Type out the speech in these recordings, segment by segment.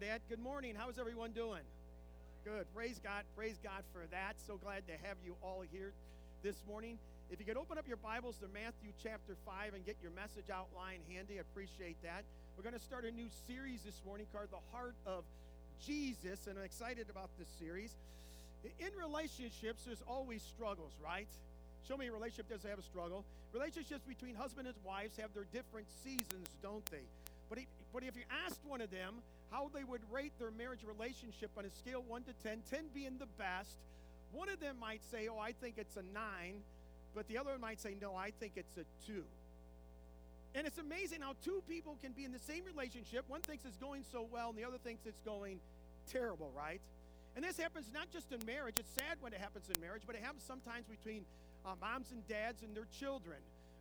that. Good morning. How's everyone doing? Good. Praise God. Praise God for that. So glad to have you all here this morning. If you could open up your Bibles to Matthew chapter 5 and get your message outline handy, I appreciate that. We're going to start a new series this morning called The Heart of Jesus, and I'm excited about this series. In relationships, there's always struggles, right? Show me a relationship that doesn't have a struggle. Relationships between husband and wives have their different seasons, don't they? But but if you asked one of them how they would rate their marriage relationship on a scale 1 to 10, 10 being the best, one of them might say, Oh, I think it's a 9, but the other one might say, No, I think it's a 2. And it's amazing how two people can be in the same relationship. One thinks it's going so well, and the other thinks it's going terrible, right? And this happens not just in marriage. It's sad when it happens in marriage, but it happens sometimes between uh, moms and dads and their children,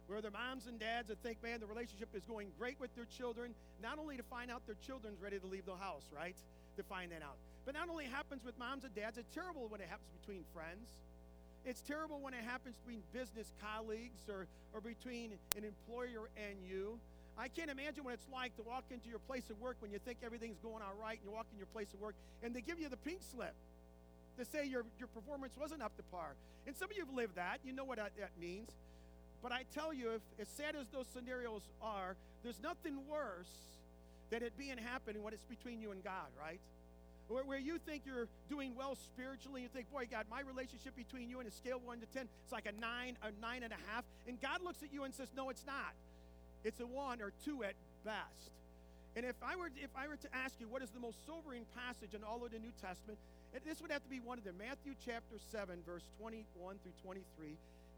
where the moms and dads that think, man, the relationship is going great with their children, not only to find out their children's ready to leave the house, right? To find that out. But not only happens with moms and dads, it's terrible when it happens between friends. It's terrible when it happens between business colleagues or, or between an employer and you. I can't imagine what it's like to walk into your place of work when you think everything's going all right and you walk in your place of work and they give you the pink slip to say your, your performance wasn't up to par. And some of you have lived that. You know what that, that means. But I tell you, if as sad as those scenarios are, there's nothing worse than it being happening when it's between you and God, right? Where, where you think you're doing well spiritually, you think, boy, God, my relationship between you and a scale one to ten, it's like a nine, a nine and a half. And God looks at you and says, no, it's not. It's a one or two at best. And if I were if I were to ask you what is the most sobering passage in all of the New Testament, this would have to be one of them. Matthew chapter 7, verse 21 through 23.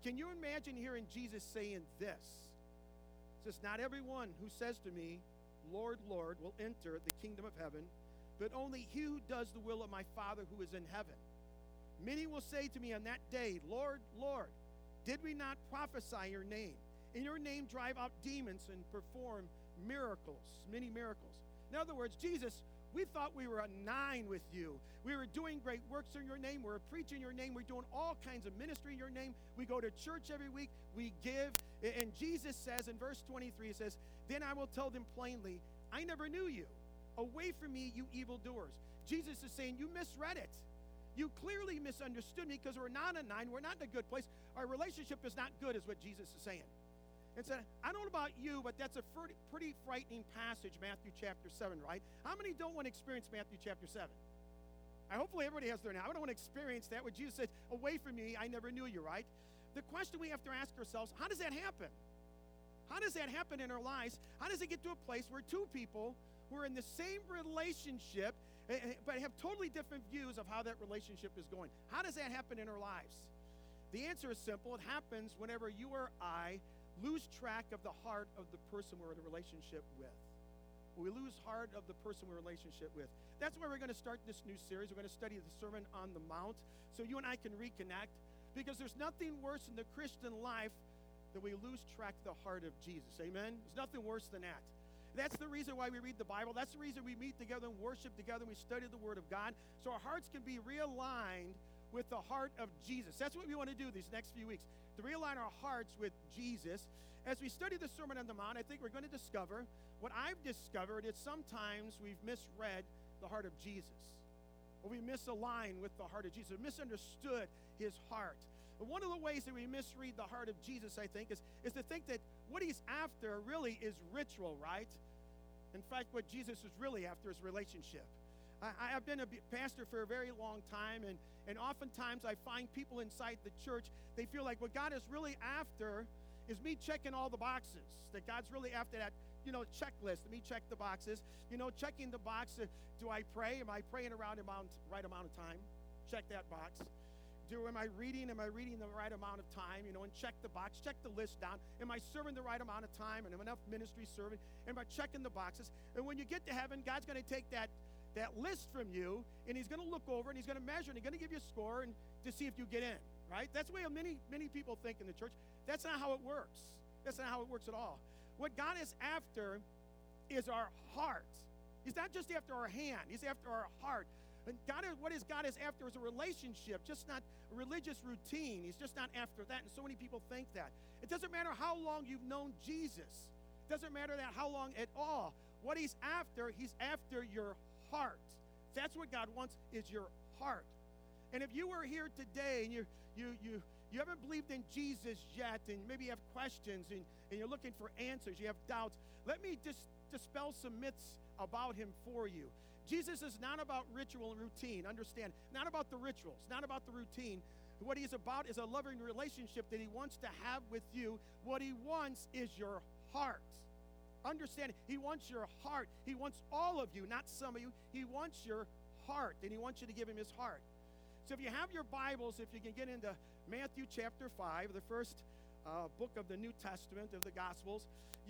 Can you imagine hearing Jesus saying this? It says, Not everyone who says to me, Lord, Lord, will enter the kingdom of heaven, but only he who does the will of my Father who is in heaven. Many will say to me on that day, Lord, Lord, did we not prophesy your name? In your name drive out demons and perform miracles, many miracles. In other words, Jesus we thought we were a nine with you. We were doing great works in your name. We were preaching your name. We're doing all kinds of ministry in your name. We go to church every week. We give. And Jesus says in verse 23, He says, Then I will tell them plainly, I never knew you. Away from me, you evildoers. Jesus is saying, You misread it. You clearly misunderstood me because we're not a nine. We're not in a good place. Our relationship is not good, is what Jesus is saying and said, I don't know about you, but that's a pretty frightening passage, Matthew chapter 7, right? How many don't want to experience Matthew chapter 7? I hopefully everybody has there now. I don't want to experience that where Jesus says, Away from me, I never knew you, right? The question we have to ask ourselves, how does that happen? How does that happen in our lives? How does it get to a place where two people who are in the same relationship eh, eh, but have totally different views of how that relationship is going? How does that happen in our lives? The answer is simple. It happens whenever you or I lose track of the heart of the person we're in a relationship with. We lose heart of the person we're in relationship with. That's why we're going to start this new series. We're going to study the Sermon on the Mount so you and I can reconnect because there's nothing worse in the Christian life than we lose track of the heart of Jesus. Amen? There's nothing worse than that. That's the reason why we read the Bible. That's the reason we meet together and worship together and we study the Word of God so our hearts can be realigned with the heart of Jesus. That's what we want to do these next few weeks to realign our hearts with Jesus. As we study the Sermon on the Mount, I think we're going to discover what I've discovered is sometimes we've misread the heart of Jesus, or we misalign with the heart of Jesus, misunderstood his heart. And one of the ways that we misread the heart of Jesus, I think, is, is to think that what he's after really is ritual, right? In fact, what Jesus is really after is relationship. I, have been a pastor for a very long time, and, and oftentimes I find people inside the church, they feel like what God is really after is me checking all the boxes. That God's really after that, you know, checklist. Me check the boxes. You know, checking the box. Uh, do I pray? Am I praying around the amount, right amount of time? Check that box. Do am I reading? Am I reading the right amount of time? You know, and check the box. Check the list down. Am I serving the right amount of time? And am enough ministry serving? Am I checking the boxes? And when you get to heaven, God's going to take that that list from you, and he's going to look over and he's going to measure and he's going to give you a score and to see if you get in, right? That's the way many, many people think in the church. That's not how it works. That's not how it works at all. What God is after is our heart. He's not just after our hand, he's after our heart. And God is, what is God is after is a relationship, just not a religious routine. He's just not after that. And so many people think that. It doesn't matter how long you've known Jesus. It doesn't matter that how long at all. What he's after, he's after your heart. That's what God wants is your heart. And if you were here today and you you you you haven't believed in Jesus yet, and maybe you have questions and, and you're looking for answers, you have doubts, let me just dispel some myths about him for you. Jesus is not about ritual and routine. Understand, not about the rituals, not about the routine. What he's about is a loving relationship that he wants to have with you. What he wants is your heart. Understand, he wants your heart. He wants all of you, not some of you. He wants your heart, and he wants you to give him his heart. So if you have your Bibles, if you can get into Matthew chapter 5, the first uh, book of the New Testament of the Gospels.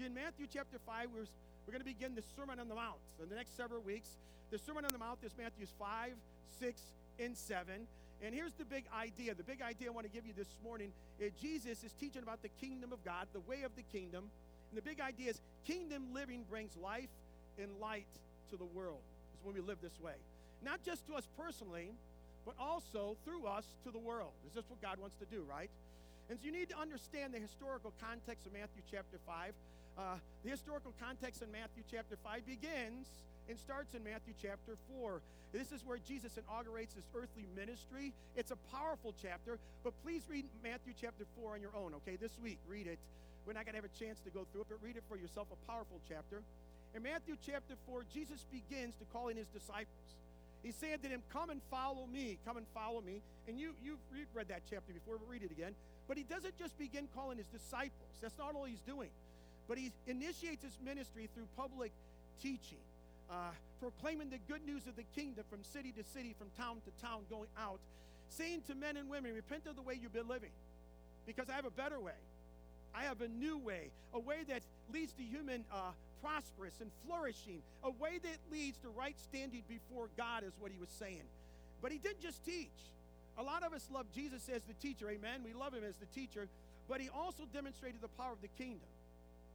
In Matthew chapter 5, we're, we're going to begin the Sermon on the Mount. In the next several weeks, the Sermon on the Mount is Matthew's 5, 6, and 7. And here's the big idea. The big idea I want to give you this morning is Jesus is teaching about the kingdom of God, the way of the kingdom. And the big idea is kingdom living brings life and light to the world. Is when we live this way. Not just to us personally, but also through us to the world. Is this what God wants to do, right? And so you need to understand the historical context of Matthew chapter 5. Uh, the historical context in Matthew chapter 5 begins and starts in Matthew chapter 4. This is where Jesus inaugurates his earthly ministry. It's a powerful chapter, but please read Matthew chapter 4 on your own, okay? This week, read it. We're not going to have a chance to go through it, but read it for yourself, a powerful chapter. In Matthew chapter 4, Jesus begins to call in his disciples. He said to them, Come and follow me. Come and follow me. And you, you've read that chapter before, but read it again. But he doesn't just begin calling his disciples. That's not all he's doing. But he initiates his ministry through public teaching uh, proclaiming the good news of the kingdom from city to city, from town to town, going out, saying to men and women, Repent of the way you've been living, because I have a better way. I have a new way, a way that leads to human uh, prosperous and flourishing, a way that leads to right standing before God, is what he was saying. But he didn't just teach. A lot of us love Jesus as the teacher, amen. We love him as the teacher, but he also demonstrated the power of the kingdom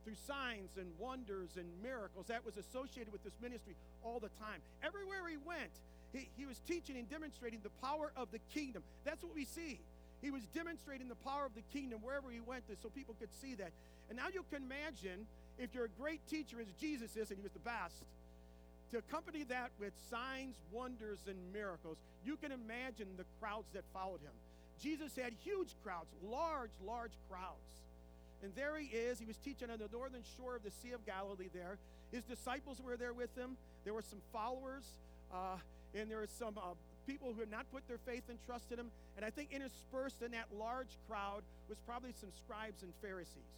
through signs and wonders and miracles that was associated with this ministry all the time. Everywhere he went, he, he was teaching and demonstrating the power of the kingdom. That's what we see. He was demonstrating the power of the kingdom wherever he went so people could see that. And now you can imagine if you're a great teacher as Jesus is, and he was the best, to accompany that with signs, wonders, and miracles, you can imagine the crowds that followed him. Jesus had huge crowds, large, large crowds. And there he is. He was teaching on the northern shore of the Sea of Galilee there. His disciples were there with him. There were some followers, uh, and there were some uh, people who had not put their faith and trust in him. And I think interspersed in that large crowd was probably some scribes and Pharisees.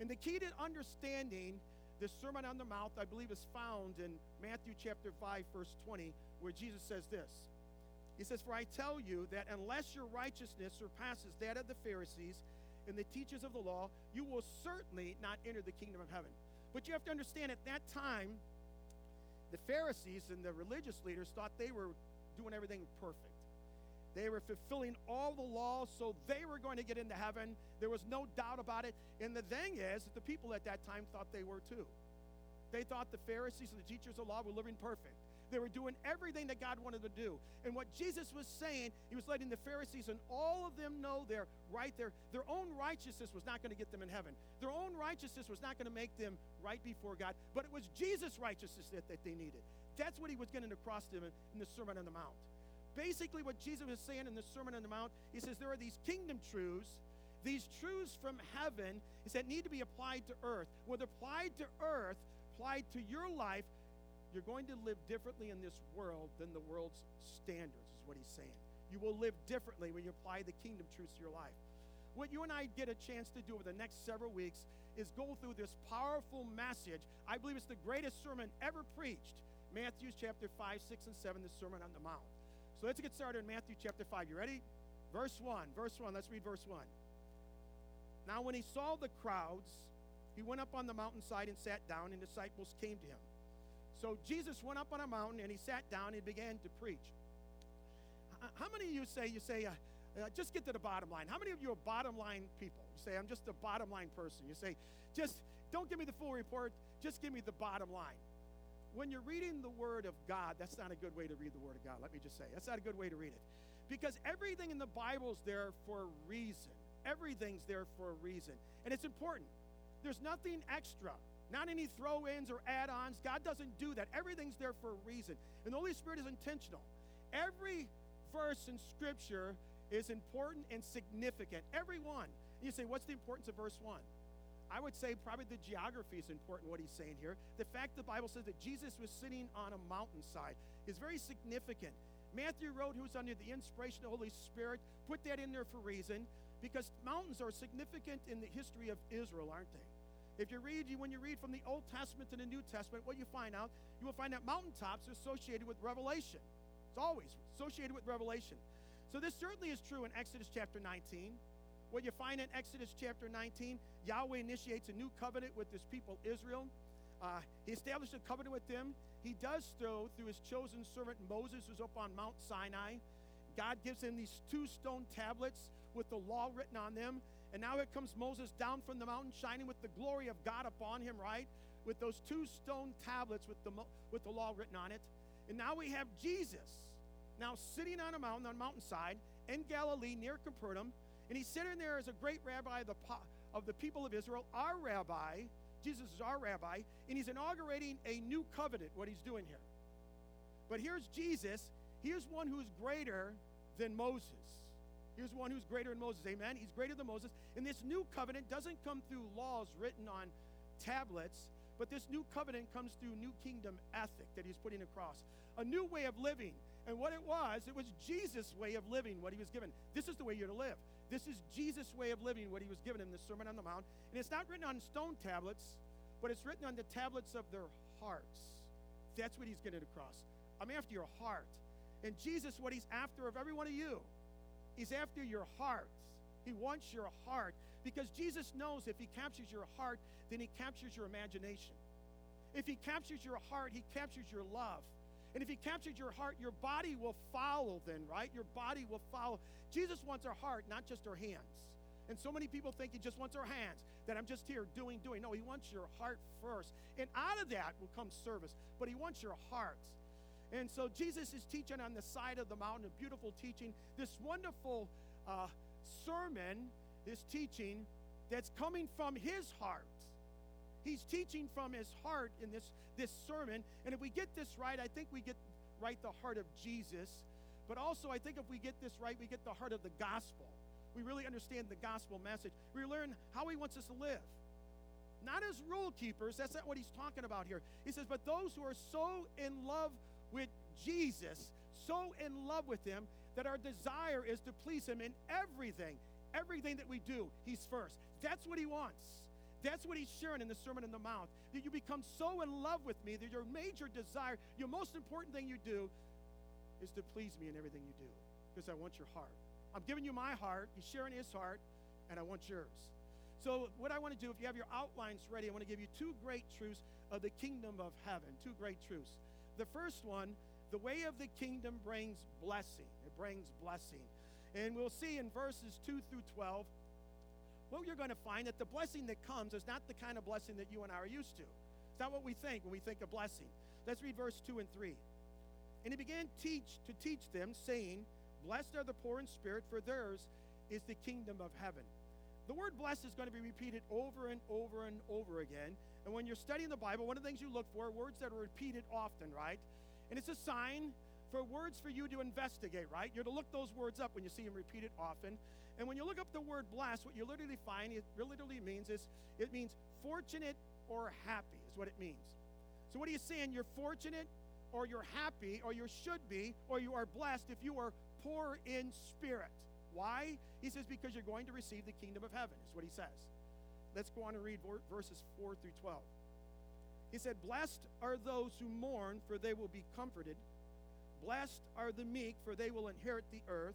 And the key to understanding the Sermon on the Mount, I believe, is found in Matthew chapter 5, verse 20, where Jesus says this. He says, For I tell you that unless your righteousness surpasses that of the Pharisees and the teachers of the law, you will certainly not enter the kingdom of heaven. But you have to understand at that time, the Pharisees and the religious leaders thought they were doing everything perfect. They were fulfilling all the laws, so they were going to get into heaven. There was no doubt about it. And the thing is that the people at that time thought they were too. They thought the Pharisees and the teachers of law were living perfect. They were doing everything that God wanted to do. And what Jesus was saying, he was letting the Pharisees and all of them know there, right there, their own righteousness was not going to get them in heaven. Their own righteousness was not going to make them right before God, but it was Jesus' righteousness that, that they needed. That's what he was getting across to them in, the Sermon on the Mount. Basically, what Jesus was saying in the Sermon on the Mount, he says there are these kingdom truths these truths from heaven is that need to be applied to earth. When they're applied to earth, applied to your life, you're going to live differently in this world than the world's standards, is what he's saying. You will live differently when you apply the kingdom truths to your life. What you and I get a chance to do over the next several weeks is go through this powerful message. I believe it's the greatest sermon ever preached. Matthew chapter 5, 6, and 7, the Sermon on the Mount. So let's get started in Matthew chapter 5. You ready? Verse 1. Verse 1. Let's read verse 1. Now, when he saw the crowds, he went up on the mountainside and sat down, and disciples came to him. So Jesus went up on a mountain and he sat down and began to preach. How many of you say, you say, uh, uh, just get to the bottom line? How many of you are bottom line people? You say, I'm just a bottom line person. You say, just don't give me the full report, just give me the bottom line. When you're reading the Word of God, that's not a good way to read the Word of God, let me just say. That's not a good way to read it. Because everything in the Bible is there for a reason. Everything's there for a reason. And it's important. There's nothing extra not any throw ins or add ons. God doesn't do that. Everything's there for a reason. And the Holy Spirit is intentional. Every verse in Scripture is important and significant. Every one. You say, what's the importance of verse 1? I would say probably the geography is important, what he's saying here. The fact the Bible says that Jesus was sitting on a mountainside is very significant. Matthew wrote, who's under the inspiration of the Holy Spirit, put that in there for reason because mountains are significant in the history of Israel, aren't they? If you read, when you read from the Old Testament to the New Testament, what you find out, you will find that mountaintops are associated with revelation. It's always associated with revelation. So this certainly is true in Exodus chapter 19. What you find in Exodus chapter 19, Yahweh initiates a new covenant with his people Israel. Uh, he established a covenant with them. He does so through his chosen servant Moses, who's up on Mount Sinai. God gives him these two stone tablets with the law written on them. And now here comes Moses down from the mountain, shining with the glory of God upon him, right? With those two stone tablets with the, with the law written on it. And now we have Jesus, now sitting on a mountain, on a mountainside in Galilee near Capernaum. And he's sitting there as a great rabbi of the, of the people of Israel, our rabbi. Jesus is our rabbi, and he's inaugurating a new covenant, what he's doing here. But here's Jesus. Here's one who's greater than Moses. Here's one who's greater than Moses. Amen. He's greater than Moses. And this new covenant doesn't come through laws written on tablets, but this new covenant comes through new kingdom ethic that he's putting across. A new way of living. And what it was, it was Jesus' way of living, what he was given. This is the way you're to live. This is Jesus' way of living, what he was given in the Sermon on the Mount. And it's not written on stone tablets, but it's written on the tablets of their hearts. That's what he's getting across. I'm after your heart. And Jesus, what he's after of every one of you, he's after your heart. He wants your heart because Jesus knows if he captures your heart, then he captures your imagination. If he captures your heart, he captures your love. And if he captured your heart, your body will follow then, right? Your body will follow. Jesus wants our heart, not just our hands. And so many people think he just wants our hands, that I'm just here doing, doing. No, he wants your heart first. And out of that will come service, but he wants your heart. And so Jesus is teaching on the side of the mountain, a beautiful teaching, this wonderful uh, sermon, this teaching that's coming from his heart. He's teaching from his heart in this, this sermon. And if we get this right, I think we get right the heart of Jesus. But also, I think if we get this right, we get the heart of the gospel. We really understand the gospel message. We learn how he wants us to live. Not as rule keepers, that's not what he's talking about here. He says, but those who are so in love with Jesus, so in love with him, that our desire is to please him in everything. Everything that we do, he's first. That's what he wants. That's what he's sharing in the Sermon on the Mount. That you become so in love with me that your major desire, your most important thing you do, is to please me in everything you do. Because I want your heart. I'm giving you my heart, he's sharing his heart, and I want yours. So, what I want to do, if you have your outlines ready, I want to give you two great truths of the kingdom of heaven. Two great truths. The first one, the way of the kingdom brings blessing. It brings blessing. And we'll see in verses 2 through 12 what you're going to find that the blessing that comes is not the kind of blessing that you and I are used to. It's not what we think when we think of blessing. Let's read verse 2 and 3. And he began teach to teach them, saying, Blessed are the poor in spirit, for theirs is the kingdom of heaven. The word blessed is going to be repeated over and over and over again. And when you're studying the Bible, one of the things you look for are words that are repeated often, right? And it's a sign for words for you to investigate, right? You're to look those words up when you see them repeated often. And when you look up the word blessed, what you literally find, it literally means is it means fortunate or happy, is what it means. So what are you saying? You're fortunate or you're happy or you should be or you are blessed if you are poor in spirit. Why? He says, because you're going to receive the kingdom of heaven, is what he says. Let's go on and read verses 4 through 12. He said, Blessed are those who mourn, for they will be comforted. Blessed are the meek, for they will inherit the earth.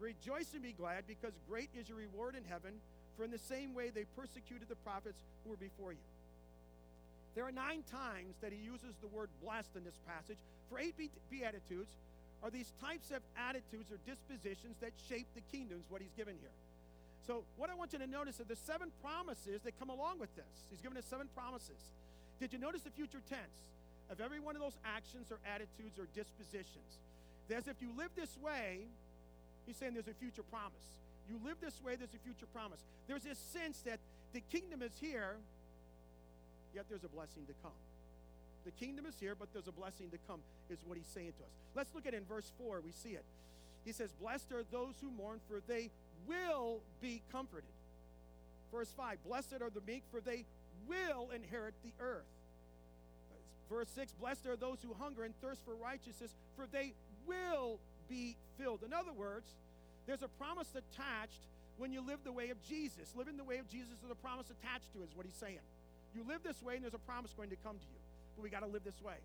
Rejoice and be glad, because great is your reward in heaven, for in the same way they persecuted the prophets who were before you. There are nine times that he uses the word blessed in this passage. For eight beatitudes are these types of attitudes or dispositions that shape the kingdoms, what he's given here. So, what I want you to notice are the seven promises that come along with this. He's given us seven promises. Did you notice the future tense of every one of those actions or attitudes or dispositions? As if you live this way, he's saying there's a future promise. You live this way, there's a future promise. There's this sense that the kingdom is here, yet there's a blessing to come. The kingdom is here, but there's a blessing to come, is what he's saying to us. Let's look at in verse 4. We see it. He says, Blessed are those who mourn, for they will be comforted. Verse 5 Blessed are the meek, for they will inherit the earth. Verse 6 Blessed are those who hunger and thirst for righteousness, for they will be filled. In other words, there's a promise attached when you live the way of Jesus. Living the way of Jesus is a promise attached to, is what he's saying. You live this way, and there's a promise going to come to you. But we got to live this way.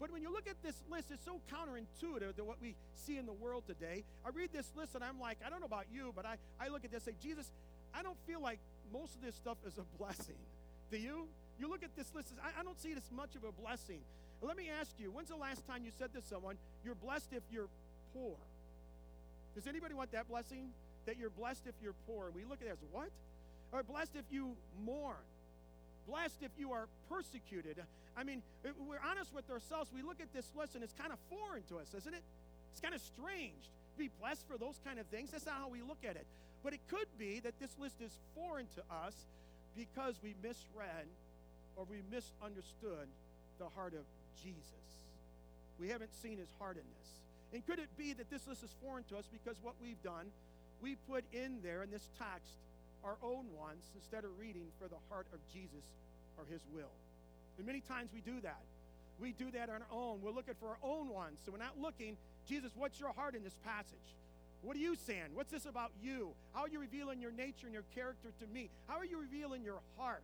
But when you look at this list, it's so counterintuitive to what we see in the world today. I read this list and I'm like, I don't know about you, but I, I look at this and say, Jesus, I don't feel like most of this stuff is a blessing. Do you? You look at this list, I, I don't see it as much of a blessing. Let me ask you, when's the last time you said to someone, you're blessed if you're poor? Does anybody want that blessing? That you're blessed if you're poor. We look at it as what? Or blessed if you mourn. Blessed if you are persecuted. I mean, we're honest with ourselves. We look at this list and it's kind of foreign to us, isn't it? It's kind of strange to be blessed for those kind of things. That's not how we look at it. But it could be that this list is foreign to us because we misread or we misunderstood the heart of Jesus. We haven't seen his heart in this. And could it be that this list is foreign to us because what we've done, we put in there in this text our own ones instead of reading for the heart of Jesus or his will? And many times we do that. We do that on our own. We're looking for our own ones. So we're not looking, Jesus, what's your heart in this passage? What are you saying? What's this about you? How are you revealing your nature and your character to me? How are you revealing your heart?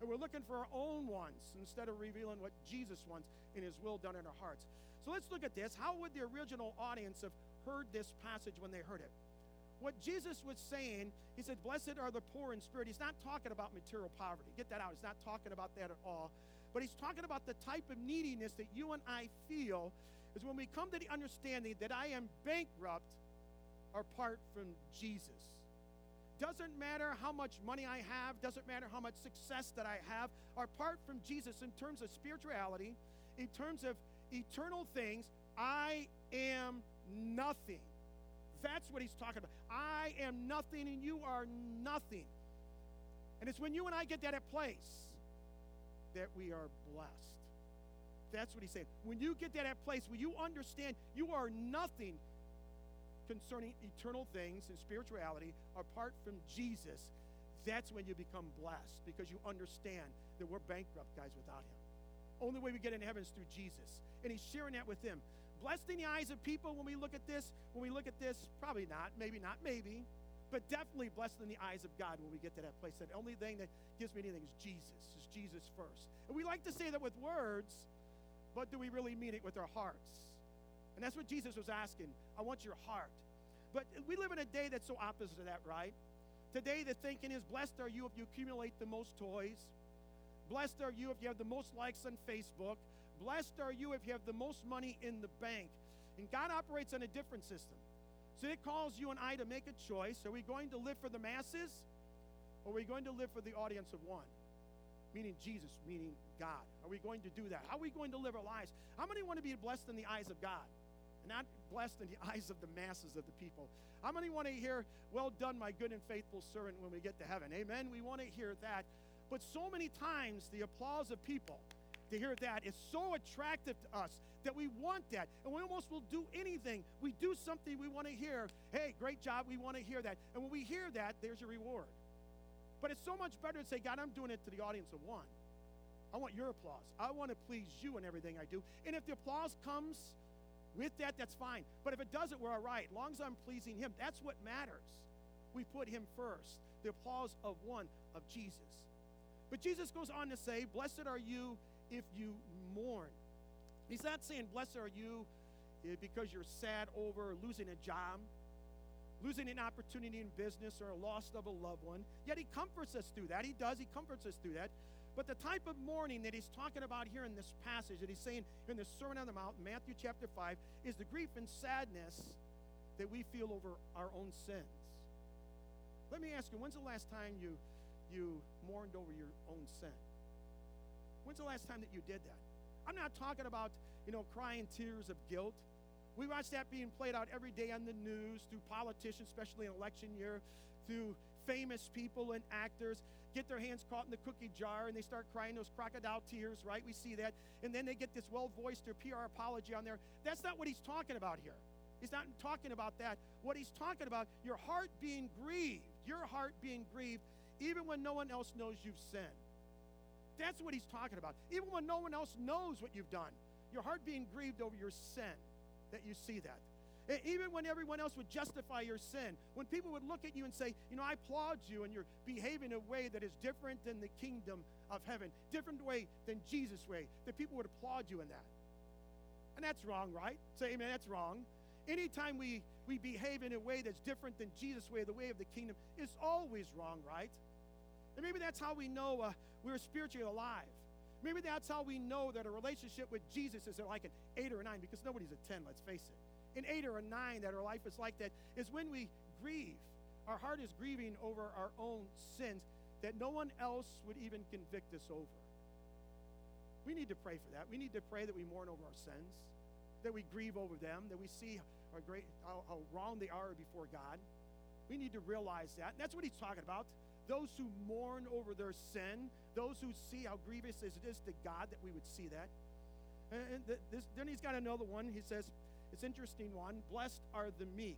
And we're looking for our own ones instead of revealing what Jesus wants in his will done in our hearts. So let's look at this. How would the original audience have heard this passage when they heard it? What Jesus was saying, he said, Blessed are the poor in spirit. He's not talking about material poverty. Get that out. He's not talking about that at all. But he's talking about the type of neediness that you and I feel is when we come to the understanding that I am bankrupt apart from Jesus. Doesn't matter how much money I have, doesn't matter how much success that I have, apart from Jesus in terms of spirituality, in terms of eternal things, I am nothing. That's what he's talking about. I am nothing and you are nothing. And it's when you and I get that at place that we are blessed. That's what he's saying. When you get that at place, when you understand you are nothing concerning eternal things and spirituality apart from Jesus, that's when you become blessed because you understand that we're bankrupt guys without him. Only way we get into heaven is through Jesus. And he's sharing that with them. Blessed in the eyes of people when we look at this, when we look at this, probably not, maybe not, maybe, but definitely blessed in the eyes of God when we get to that place. That only thing that gives me anything is Jesus, is Jesus first. And we like to say that with words, but do we really mean it with our hearts? And that's what Jesus was asking. I want your heart. But we live in a day that's so opposite of that, right? Today, the thinking is blessed are you if you accumulate the most toys. Blessed are you if you have the most likes on Facebook. Blessed are you if you have the most money in the bank. And God operates on a different system. So it calls you and I to make a choice. Are we going to live for the masses or are we going to live for the audience of one? Meaning Jesus, meaning God. Are we going to do that? How are we going to live our lives? How many want to be blessed in the eyes of God? And not blessed in the eyes of the masses of the people. How many want to hear, well done, my good and faithful servant, when we get to heaven? Amen. We want to hear that. But so many times the applause of people to hear that is so attractive to us that we want that. And we almost will do anything. We do something we want to hear. Hey, great job. We want to hear that. And when we hear that, there's your reward. But it's so much better to say, God, I'm doing it to the audience of one. I want your applause. I want to please you in everything I do. And if the applause comes with that, that's fine. But if it doesn't, we're all right. As long as I'm pleasing Him, that's what matters. We put Him first. The applause of one, of Jesus. But Jesus goes on to say, Blessed are you if you mourn. He's not saying, Blessed are you eh, because you're sad over losing a job, losing an opportunity in business, or a loss of a loved one. Yet he comforts us through that. He does. He comforts us through that. But the type of mourning that he's talking about here in this passage, that he's saying in the Sermon on the Mount, Matthew chapter 5, is the grief and sadness that we feel over our own sins. Let me ask you, when's the last time you, you mourned over your own sin? When's the last time that you did that? I'm not talking about, you know, crying tears of guilt. We watch that being played out every day on the news through politicians, especially in election year, through famous people and actors get their hands caught in the cookie jar and they start crying those crocodile tears, right? We see that. And then they get this well voiced or PR apology on there. That's not what he's talking about here. He's not talking about that. What he's talking about, your heart being grieved, your heart being grieved, even when no one else knows you've sinned. That's what he's talking about. Even when no one else knows what you've done, your heart being grieved over your sin, that you see that. Even when everyone else would justify your sin, when people would look at you and say, You know, I applaud you and you're behaving in a way that is different than the kingdom of heaven, different way than Jesus' way, that people would applaud you in that. And that's wrong, right? Say amen, that's wrong. Anytime we, we behave in a way that's different than Jesus' way, the way of the kingdom, is always wrong, right? And maybe that's how we know uh, we're spiritually alive. Maybe that's how we know that a relationship with Jesus is like an eight or a nine, because nobody's a 10, let's face it an eight or a nine that our life is like that is when we grieve. Our heart is grieving over our own sins that no one else would even convict us over. We need to pray for that. We need to pray that we mourn over our sins, that we grieve over them, that we see how, great, how, how wrong they are before God. We need to realize that. And that's what he's talking about. Those who mourn over their sin, those who see how grievous it is to God, that we would see that. And this, then he's got another one. He says, it's interesting one. Blessed are the meek.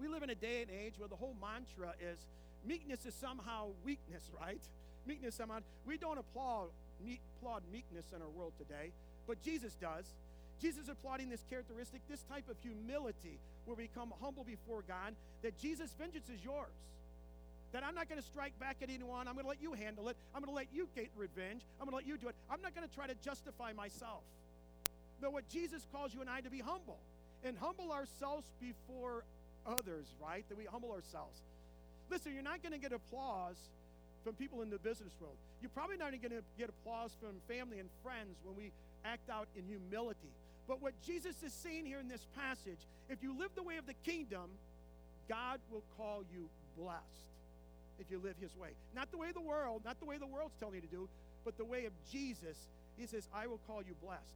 We live in a day and age where the whole mantra is meekness is somehow weakness, right? Meekness somehow. We don't applaud, meek, applaud meekness in our world today, but Jesus does. Jesus applauding this characteristic, this type of humility where we come humble before God, that Jesus' vengeance is yours. That I'm not going to strike back at anyone. I'm going to let you handle it. I'm going to let you get revenge. I'm going to let you do it. I'm not going to try to justify myself. But what Jesus calls you and I to be humble and humble ourselves before others, right? That we humble ourselves. Listen, you're not going to get applause from people in the business world. You're probably not even going to get applause from family and friends when we act out in humility. But what Jesus is saying here in this passage, if you live the way of the kingdom, God will call you blessed if you live his way. Not the way the world, not the way the world's telling you to do, but the way of Jesus. He says, I will call you blessed.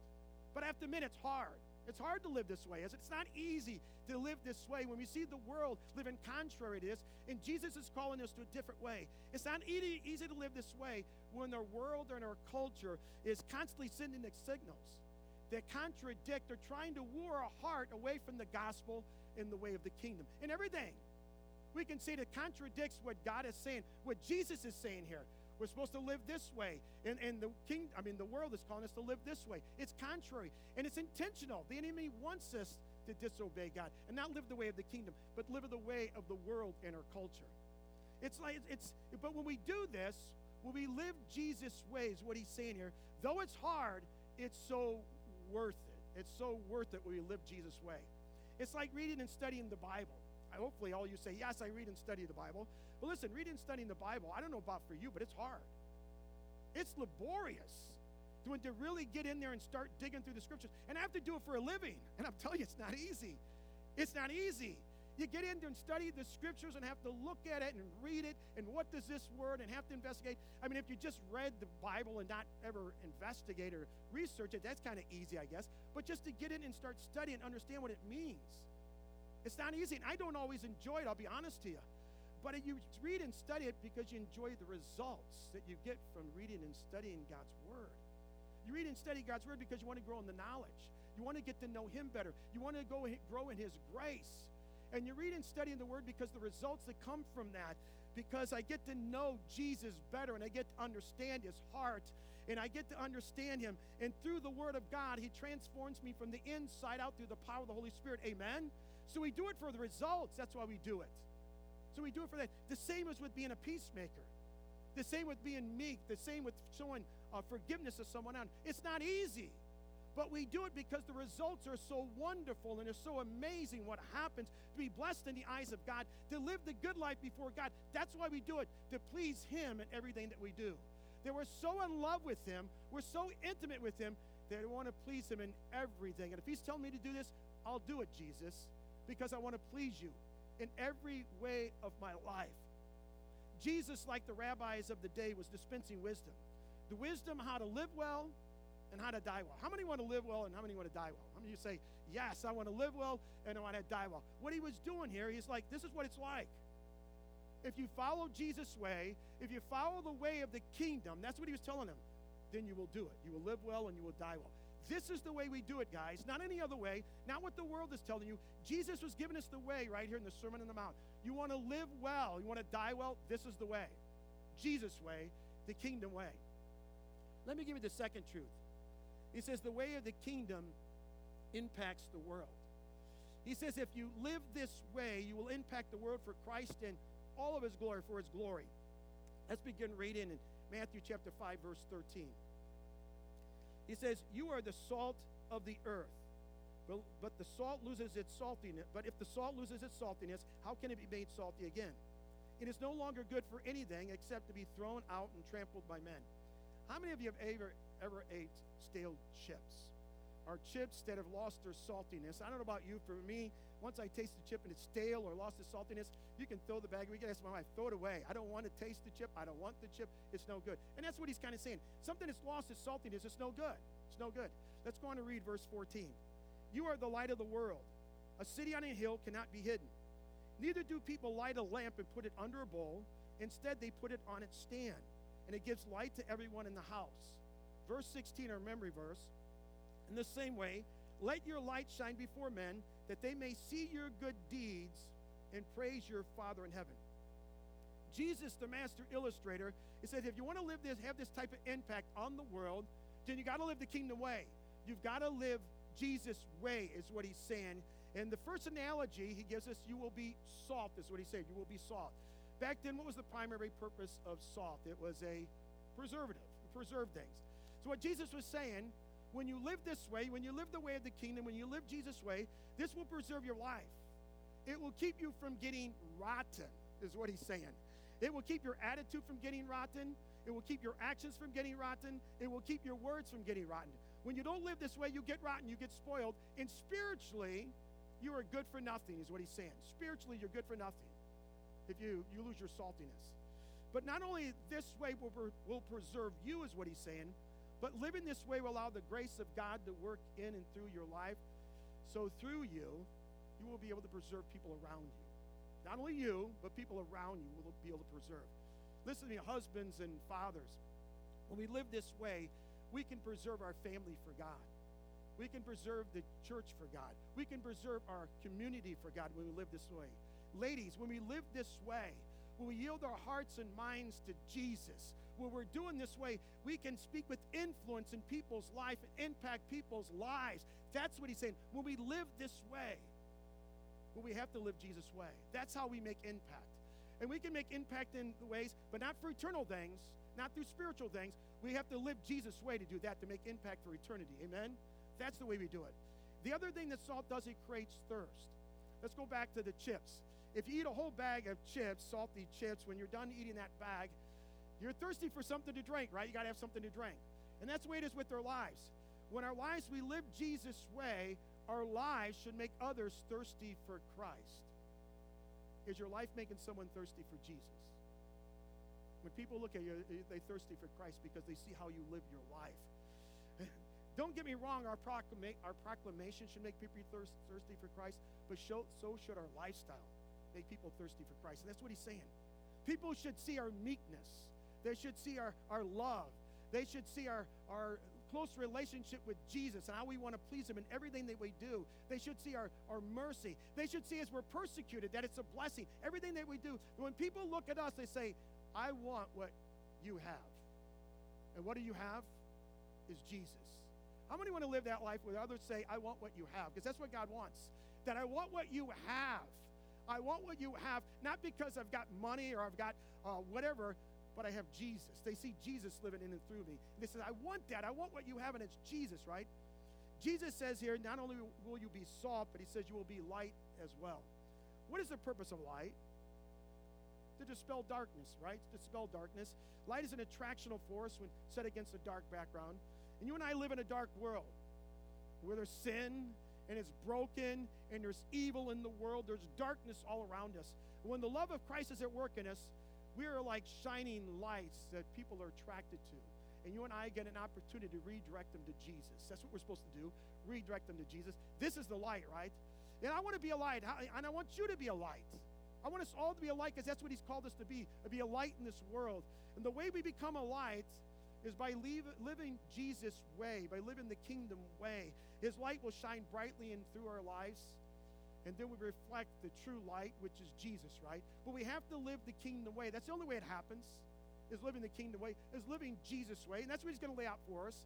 But have to admit, it's hard. It's hard to live this way. It's not easy to live this way when we see the world living contrary to this, and Jesus is calling us to a different way. It's not easy, easy to live this way when our world and our culture is constantly sending the signals that contradict or trying to woo our heart away from the gospel in the way of the kingdom. And everything we can see that contradicts what God is saying, what Jesus is saying here. We're supposed to live this way. And, and the king, I mean, the world is calling us to live this way. It's contrary and it's intentional. The enemy wants us to disobey God and not live the way of the kingdom, but live the way of the world and our culture. It's like, it's, but when we do this, when we live Jesus' ways, what he's saying here, though it's hard, it's so worth it. It's so worth it when we live Jesus' way. It's like reading and studying the Bible. Hopefully, all you say, Yes, I read and study the Bible. But listen, reading and studying the Bible, I don't know about for you, but it's hard. It's laborious to, to really get in there and start digging through the scriptures. And I have to do it for a living. And I'm telling you, it's not easy. It's not easy. You get in there and study the scriptures and have to look at it and read it and what does this word and have to investigate. I mean, if you just read the Bible and not ever investigate or research it, that's kind of easy, I guess. But just to get in and start studying and understand what it means. It's not easy. And I don't always enjoy it, I'll be honest to you. But you read and study it because you enjoy the results that you get from reading and studying God's Word. You read and study God's Word because you want to grow in the knowledge. You want to get to know Him better. You want to go grow in His grace. And you read and study the Word because the results that come from that, because I get to know Jesus better and I get to understand His heart and I get to understand Him. And through the Word of God, He transforms me from the inside out through the power of the Holy Spirit. Amen? So we do it for the results. That's why we do it. So we do it for that. The same as with being a peacemaker. The same with being meek. The same with showing uh, forgiveness to someone else. It's not easy, but we do it because the results are so wonderful and it's so amazing what happens to be blessed in the eyes of God, to live the good life before God. That's why we do it, to please Him in everything that we do. That we're so in love with him, we're so intimate with him, they want to please him in everything. And if he's telling me to do this, I'll do it, Jesus, because I want to please you in every way of my life. Jesus, like the rabbis of the day, was dispensing wisdom. The wisdom how to live well and how to die well. How many want to live well and how many want to die well? How many you say, Yes, I want to live well and I want to die well? What he was doing here, he's like, This is what it's like. If you follow Jesus' way, if you follow the way of the kingdom, that's what he was telling them, then you will do it. You will live well and you will die well. This is the way we do it, guys, not any other way, not what the world is telling you. Jesus was giving us the way right here in the Sermon on the Mount. You want to live well, you want to die well, this is the way. Jesus' way, the kingdom way. Let me give you the second truth. He says, the way of the kingdom impacts the world. He says, if you live this way, you will impact the world for Christ and all of his glory for his glory. Let's begin reading in Matthew chapter 5, verse 13. He says, You are the salt of the earth. But, but the salt loses its saltiness. But if the salt loses its saltiness, how can it be made salty again? It is no longer good for anything except to be thrown out and trampled by men. How many of you have ever ever ate stale chips? Or chips that have lost their saltiness. I don't know about you. For me, once I taste the chip and it's stale or lost its saltiness, you can throw the bag. We can ask my wife, throw it away. I don't want to taste the chip. I don't want the chip. It's no good. And that's what he's kind of saying. Something that's lost its saltiness, it's no good. It's no good. Let's go on and read verse 14. You are the light of the world. A city on a hill cannot be hidden. Neither do people light a lamp and put it under a bowl. Instead, they put it on its stand, and it gives light to everyone in the house. Verse 16, our memory verse. In the same way, let your light shine before men, that they may see your good deeds and praise your Father in heaven. Jesus, the master illustrator, he said, if you want to live this, have this type of impact on the world, then you got to live the kingdom way. You've got to live Jesus' way, is what he's saying. And the first analogy he gives us, you will be salt, is what he said. You will be salt. Back then, what was the primary purpose of salt? It was a preservative, preserve things. So, what Jesus was saying, when you live this way, when you live the way of the kingdom, when you live Jesus' way, this will preserve your life. It will keep you from getting rotten, is what he's saying. It will keep your attitude from getting rotten. It will keep your actions from getting rotten. It will keep your words from getting rotten. When you don't live this way, you get rotten, you get spoiled. And spiritually, you are good for nothing, is what he's saying. Spiritually, you're good for nothing if you, you lose your saltiness. But not only this way will, will preserve you, is what he's saying, but living this way will allow the grace of God to work in and through your life. So through you, you will be able to preserve people around you. Not only you, but people around you will be able to preserve. Listen to me, husbands and fathers. When we live this way, we can preserve our family for God. We can preserve the church for God. We can preserve our community for God when we live this way. Ladies, when we live this way, when we yield our hearts and minds to Jesus, when we're doing this way, we can speak with influence in people's life and impact people's lives. That's what he's saying. When we live this way, when we have to live Jesus' way, that's how we make impact. And we can make impact in the ways, but not for eternal things, not through spiritual things. We have to live Jesus' way to do that, to make impact for eternity. Amen? That's the way we do it. The other thing that salt does, it creates thirst. Let's go back to the chips. If you eat a whole bag of chips, salty chips, when you're done eating that bag, you're thirsty for something to drink, right? You got to have something to drink. And that's the way it is with our lives. When our lives, we live Jesus' way, our lives should make others thirsty for Christ. Is your life making someone thirsty for Jesus? When people look at you, eh, they're thirsty for Christ because they see how you live your life. Don't get me wrong, our, proclama- our proclamation should make people thirst- thirsty for Christ, but show, so should our lifestyle make people thirsty for Christ. And that's what he's saying. People should see our meekness, they should see our, our love, they should see our, our close relationship with Jesus and how we want to please Him in everything that we do. They should see our, our mercy. They should see as we're persecuted, that it's a blessing. Everything that we do. When people look at us, they say, I want what you have. And what do you have? Is Jesus. How many want to live that life where others say, I want what you have? Because that's what God wants. That I want what you have. I want what you have, not because I've got money or I've got uh, whatever, but I have Jesus. They see Jesus living in and through me. And they say, I want that. I want what you have, and it's Jesus, right? Jesus says here, not only will you be salt, but he says you will be light as well. What is the purpose of light? to dispel darkness, right? To dispel darkness. Light is an attractional force when set against a dark background. And you and I live in a dark world where there's sin and it's broken and there's evil in the world. There's darkness all around us. When the love of Christ is at work in us, we are like shining lights that people are attracted to. And you and I get an opportunity to redirect them to Jesus. That's what we're supposed to do redirect them to Jesus. This is the light, right? And I want to be a light, and I want you to be a light. I want us all to be a light because that's what He's called us to be, to be a light in this world. And the way we become a light is by leave, living Jesus' way, by living the kingdom way. His light will shine brightly in through our lives, and then we reflect the true light, which is Jesus, right? But we have to live the kingdom way. That's the only way it happens, is living the kingdom way, is living Jesus' way. And that's what he's going to lay out for us,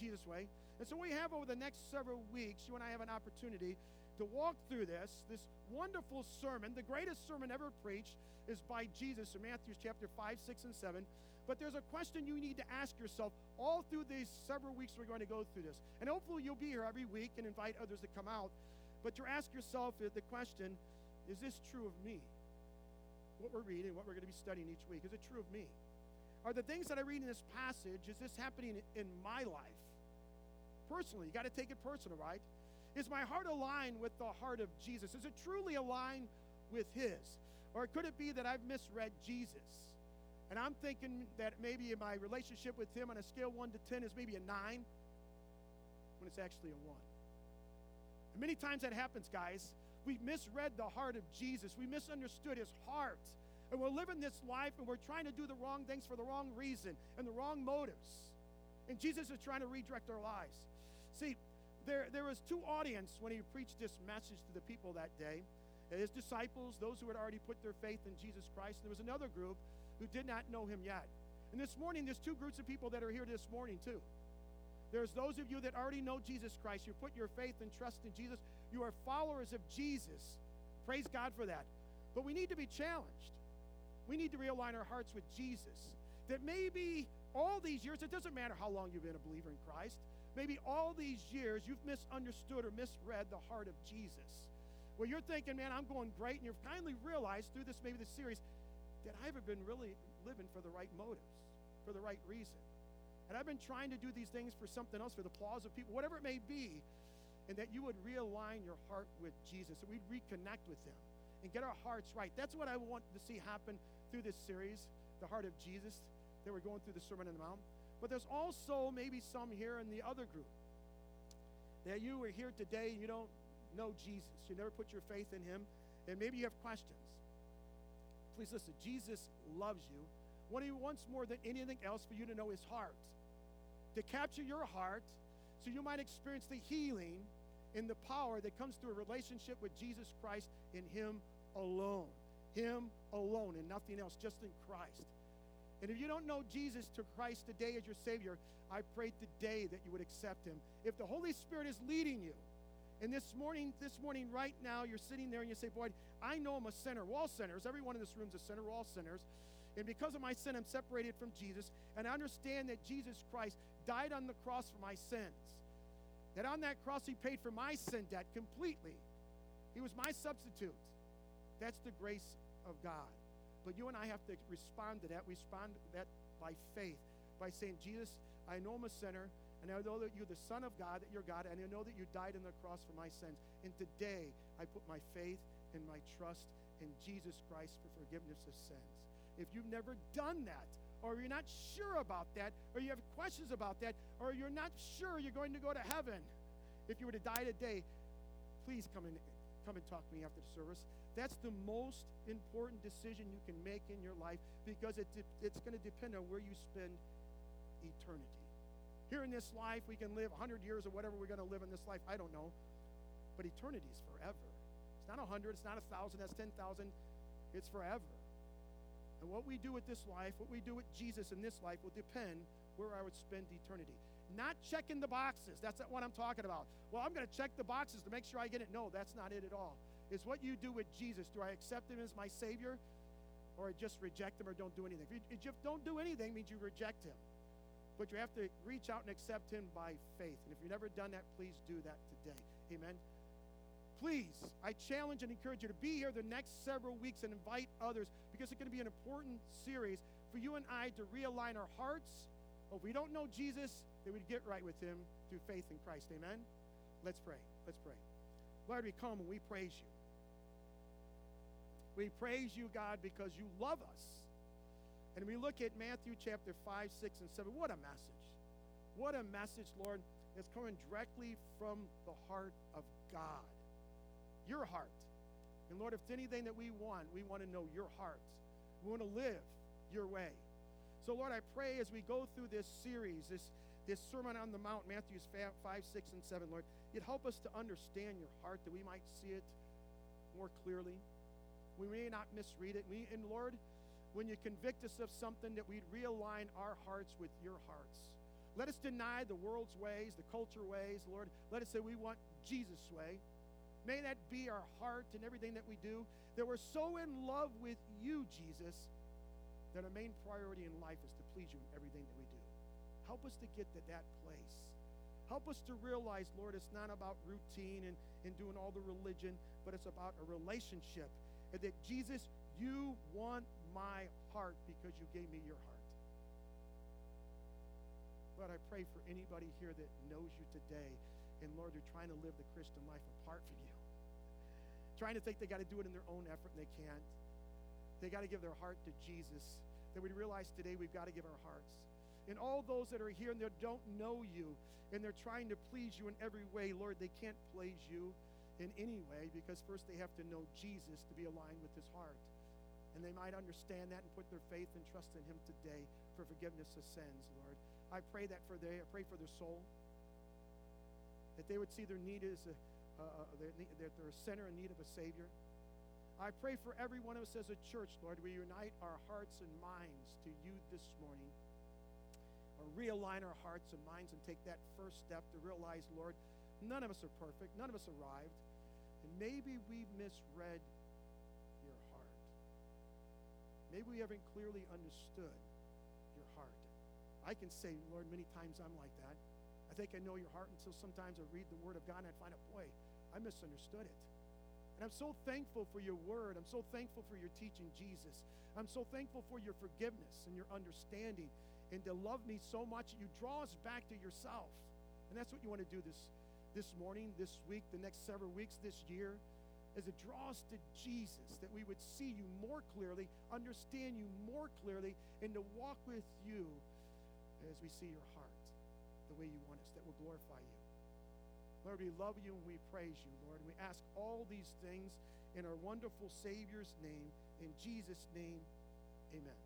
Jesus' way. And so we have over the next several weeks, you and I have an opportunity to walk through this, this wonderful sermon. The greatest sermon ever preached is by Jesus in Matthew chapter 5, 6, and 7. But there's a question you need to ask yourself all through these several weeks we're going to go through this. And hopefully you'll be here every week and invite others to come out. But to ask yourself the question, is this true of me? What we're reading, what we're going to be studying each week, is it true of me? Are the things that I read in this passage, is this happening in my life? Personally, you got to take it personal, right? Is my heart aligned with the heart of Jesus? Is it truly aligned with His? Or could it be that I've misread Jesus? And I'm thinking that maybe my relationship with Him on a scale 1 to 10 is maybe a 9 when it's actually a 1. And many times that happens, guys. We misread the heart of Jesus. We misunderstood his heart. And we're living this life and we're trying to do the wrong things for the wrong reason and the wrong motives. And Jesus is trying to redirect our lives. See, there, there was two audience when he preached this message to the people that day. His disciples, those who had already put their faith in Jesus Christ. And There was another group who did not know him yet. And this morning, there's two groups of people that are here this morning, too. There's those of you that already know Jesus Christ. You put your faith and trust in Jesus. You are followers of Jesus. Praise God for that. But we need to be challenged. We need to realign our hearts with Jesus. That maybe all these years, it doesn't matter how long you've been a believer in Christ, maybe all these years you've misunderstood or misread the heart of Jesus. Where you're thinking, man, I'm going great, and you've finally realized through this, maybe this series, that I haven't been really living for the right motives, for the right reason. And I've been trying to do these things for something else, for the applause of people, whatever it may be, and that you would realign your heart with Jesus, that we'd reconnect with Him and get our hearts right. That's what I want to see happen through this series, The Heart of Jesus, that we're going through the Sermon on the Mount. But there's also maybe some here in the other group that you are here today and you don't know Jesus. You never put your faith in Him, and maybe you have questions. Please listen Jesus loves you. What He wants more than anything else for you to know His heart to capture your heart so you might experience the healing and the power that comes through a relationship with Jesus Christ in Him alone. Him alone and nothing else, just in Christ. And if you don't know Jesus to Christ today as your Savior, I pray today that you would accept Him. If the Holy Spirit is leading you, and this morning, this morning, right now, you're sitting there and you say, Boy, I know I'm a sinner. We're all sinners. Everyone in this room is a sinner. We're all sinners. And because of my sin, I'm separated from Jesus. And I understand that Jesus Christ died on the cross for my sins. That on that cross, He paid for my sin debt completely. He was my substitute. That's the grace of God. But you and I have to respond to that. Respond to that by faith, by saying, Jesus, I know I'm a sinner, and I know that you're the Son of God, that you're God, and I know that you died on the cross for my sins. And today, I put my faith and my trust in Jesus Christ for forgiveness of sins. If you've never done that, or you're not sure about that, or you have questions about that, or you're not sure you're going to go to heaven, if you were to die today, please come and come and talk to me after the service. That's the most important decision you can make in your life because it, it's going to depend on where you spend eternity. Here in this life, we can live 100 years or whatever we're going to live in this life. I don't know. But eternity is forever. It's not 100, it's not 1,000, that's 10,000. It's forever. And what we do with this life, what we do with Jesus in this life, will depend where I would spend eternity. Not checking the boxes. That's not what I'm talking about. Well, I'm going to check the boxes to make sure I get it. No, that's not it at all. It's what you do with Jesus. Do I accept him as my Savior or I just reject him or don't do anything? If you, if you don't do anything, means you reject him. But you have to reach out and accept him by faith. And if you've never done that, please do that today. Amen. Please, I challenge and encourage you to be here the next several weeks and invite others because it's going to be an important series for you and I to realign our hearts. If we don't know Jesus, that we'd get right with him through faith in Christ. Amen? Let's pray. Let's pray. Lord, we come and we praise you. We praise you, God, because you love us. And we look at Matthew chapter 5, 6, and 7. What a message. What a message, Lord, that's coming directly from the heart of God. Your heart. And Lord, if it's anything that we want, we want to know your heart. We want to live your way. So, Lord, I pray as we go through this series, this, this Sermon on the Mount, Matthews 5, 6, and 7, Lord, you'd help us to understand your heart that we might see it more clearly. We may not misread it. We, and Lord, when you convict us of something, that we'd realign our hearts with your hearts. Let us deny the world's ways, the culture ways, Lord. Let us say we want Jesus' way. May that be our heart and everything that we do, that we're so in love with you, Jesus, that our main priority in life is to please you in everything that we do. Help us to get to that place. Help us to realize, Lord, it's not about routine and, and doing all the religion, but it's about a relationship and that Jesus, you want my heart because you gave me your heart. Lord, I pray for anybody here that knows you today, and Lord, they're trying to live the Christian life apart from you. Trying to think they got to do it in their own effort, and they can't. They got to give their heart to Jesus. That we realize today we've got to give our hearts. And all those that are here and they don't know you, and they're trying to please you in every way, Lord, they can't please you in any way because first they have to know Jesus to be aligned with his heart. And they might understand that and put their faith and trust in him today for forgiveness of sins, Lord. I pray that for they, I pray for their soul, that they would see their need as a, uh, their, that they're a sinner in need of a Savior. I pray for every one of us as a church, Lord, we unite our hearts and minds to you this morning, or realign our hearts and minds and take that first step to realize, Lord, none of us are perfect, none of us arrived. And maybe we've misread your heart. Maybe we haven't clearly understood your heart. I can say, Lord, many times I'm like that. Think I know your heart until sometimes I read the Word of God and I find out, boy, I misunderstood it. And I'm so thankful for your Word. I'm so thankful for your teaching, Jesus. I'm so thankful for your forgiveness and your understanding and to love me so much that you draw us back to yourself. And that's what you want to do this this morning, this week, the next several weeks, this year, as it draws to Jesus, that we would see you more clearly, understand you more clearly, and to walk with you as we see your heart the way you want us, that will glorify you. Lord, we love you and we praise you, Lord. And we ask all these things in our wonderful Savior's name. In Jesus' name, amen.